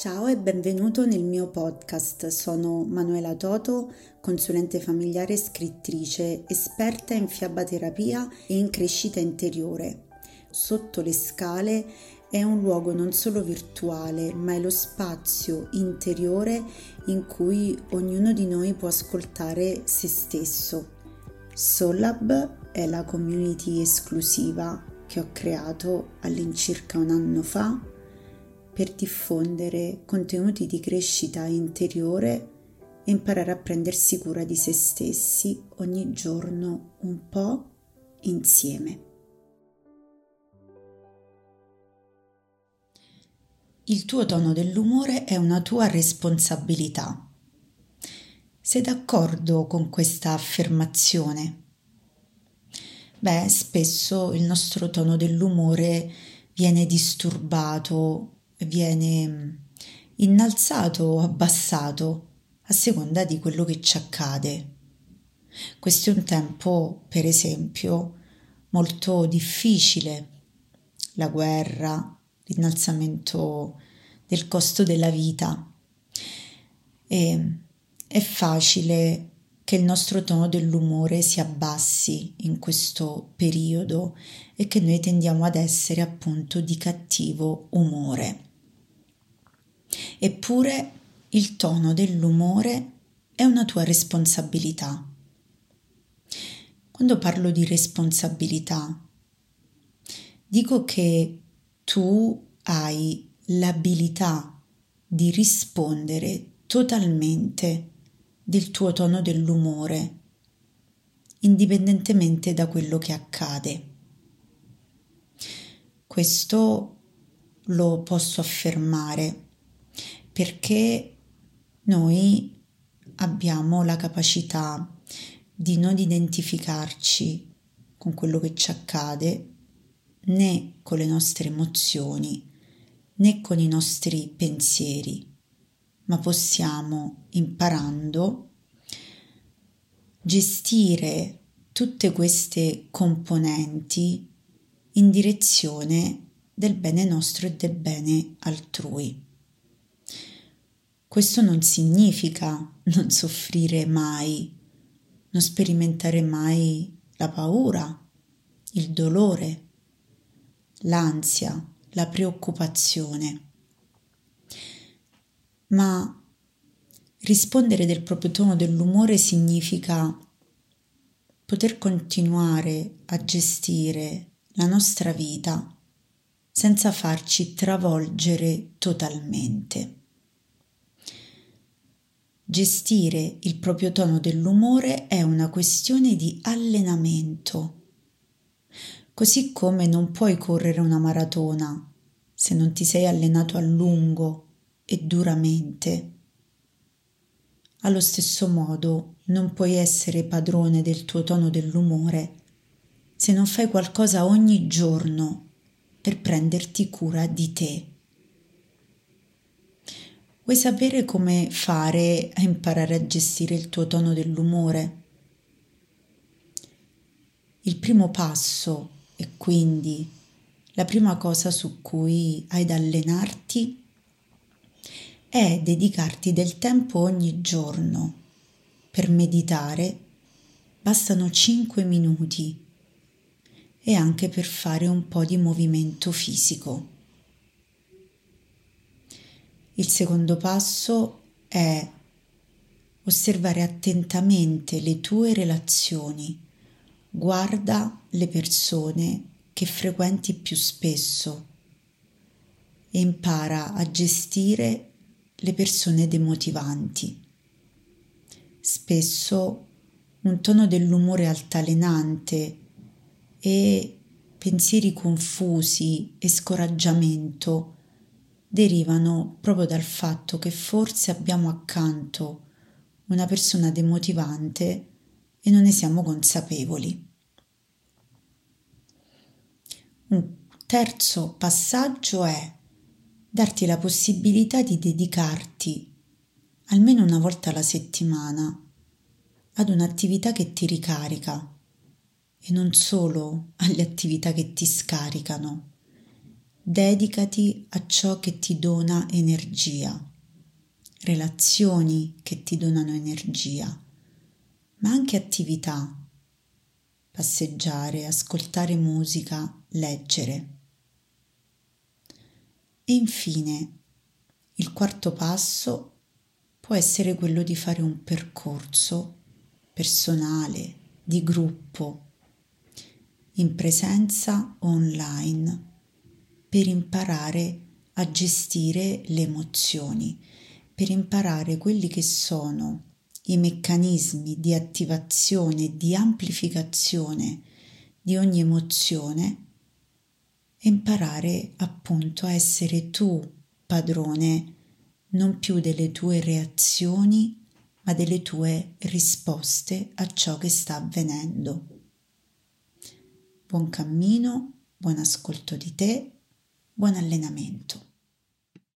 Ciao e benvenuto nel mio podcast. Sono Manuela Toto, consulente familiare e scrittrice, esperta in fiabaterapia e in crescita interiore. Sotto le scale è un luogo non solo virtuale, ma è lo spazio interiore in cui ognuno di noi può ascoltare se stesso. Solab è la community esclusiva che ho creato all'incirca un anno fa per diffondere contenuti di crescita interiore e imparare a prendersi cura di se stessi ogni giorno un po' insieme. Il tuo tono dell'umore è una tua responsabilità. Sei d'accordo con questa affermazione? Beh, spesso il nostro tono dell'umore viene disturbato viene mm, innalzato o abbassato a seconda di quello che ci accade. Questo è un tempo, per esempio, molto difficile. La guerra, l'innalzamento del costo della vita. E è facile che il nostro tono dell'umore si abbassi in questo periodo e che noi tendiamo ad essere appunto di cattivo umore. Eppure il tono dell'umore è una tua responsabilità. Quando parlo di responsabilità, dico che tu hai l'abilità di rispondere totalmente del tuo tono dell'umore, indipendentemente da quello che accade. Questo lo posso affermare perché noi abbiamo la capacità di non identificarci con quello che ci accade né con le nostre emozioni né con i nostri pensieri, ma possiamo imparando gestire tutte queste componenti in direzione del bene nostro e del bene altrui. Questo non significa non soffrire mai, non sperimentare mai la paura, il dolore, l'ansia, la preoccupazione. Ma rispondere del proprio tono dell'umore significa poter continuare a gestire la nostra vita senza farci travolgere totalmente. Gestire il proprio tono dell'umore è una questione di allenamento. Così come non puoi correre una maratona se non ti sei allenato a lungo e duramente. Allo stesso modo non puoi essere padrone del tuo tono dell'umore se non fai qualcosa ogni giorno per prenderti cura di te. Vuoi sapere come fare a imparare a gestire il tuo tono dell'umore? Il primo passo e quindi la prima cosa su cui hai da allenarti è dedicarti del tempo ogni giorno per meditare. Bastano 5 minuti e anche per fare un po' di movimento fisico. Il secondo passo è osservare attentamente le tue relazioni. Guarda le persone che frequenti più spesso e impara a gestire le persone demotivanti. Spesso un tono dell'umore altalenante e pensieri confusi e scoraggiamento derivano proprio dal fatto che forse abbiamo accanto una persona demotivante e non ne siamo consapevoli. Un terzo passaggio è darti la possibilità di dedicarti almeno una volta alla settimana ad un'attività che ti ricarica e non solo alle attività che ti scaricano dedicati a ciò che ti dona energia, relazioni che ti donano energia, ma anche attività, passeggiare, ascoltare musica, leggere. E infine, il quarto passo può essere quello di fare un percorso personale, di gruppo, in presenza o online, per imparare a gestire le emozioni, per imparare quelli che sono i meccanismi di attivazione di amplificazione di ogni emozione e imparare appunto a essere tu padrone non più delle tue reazioni ma delle tue risposte a ciò che sta avvenendo. Buon cammino, buon ascolto di te, buon allenamento.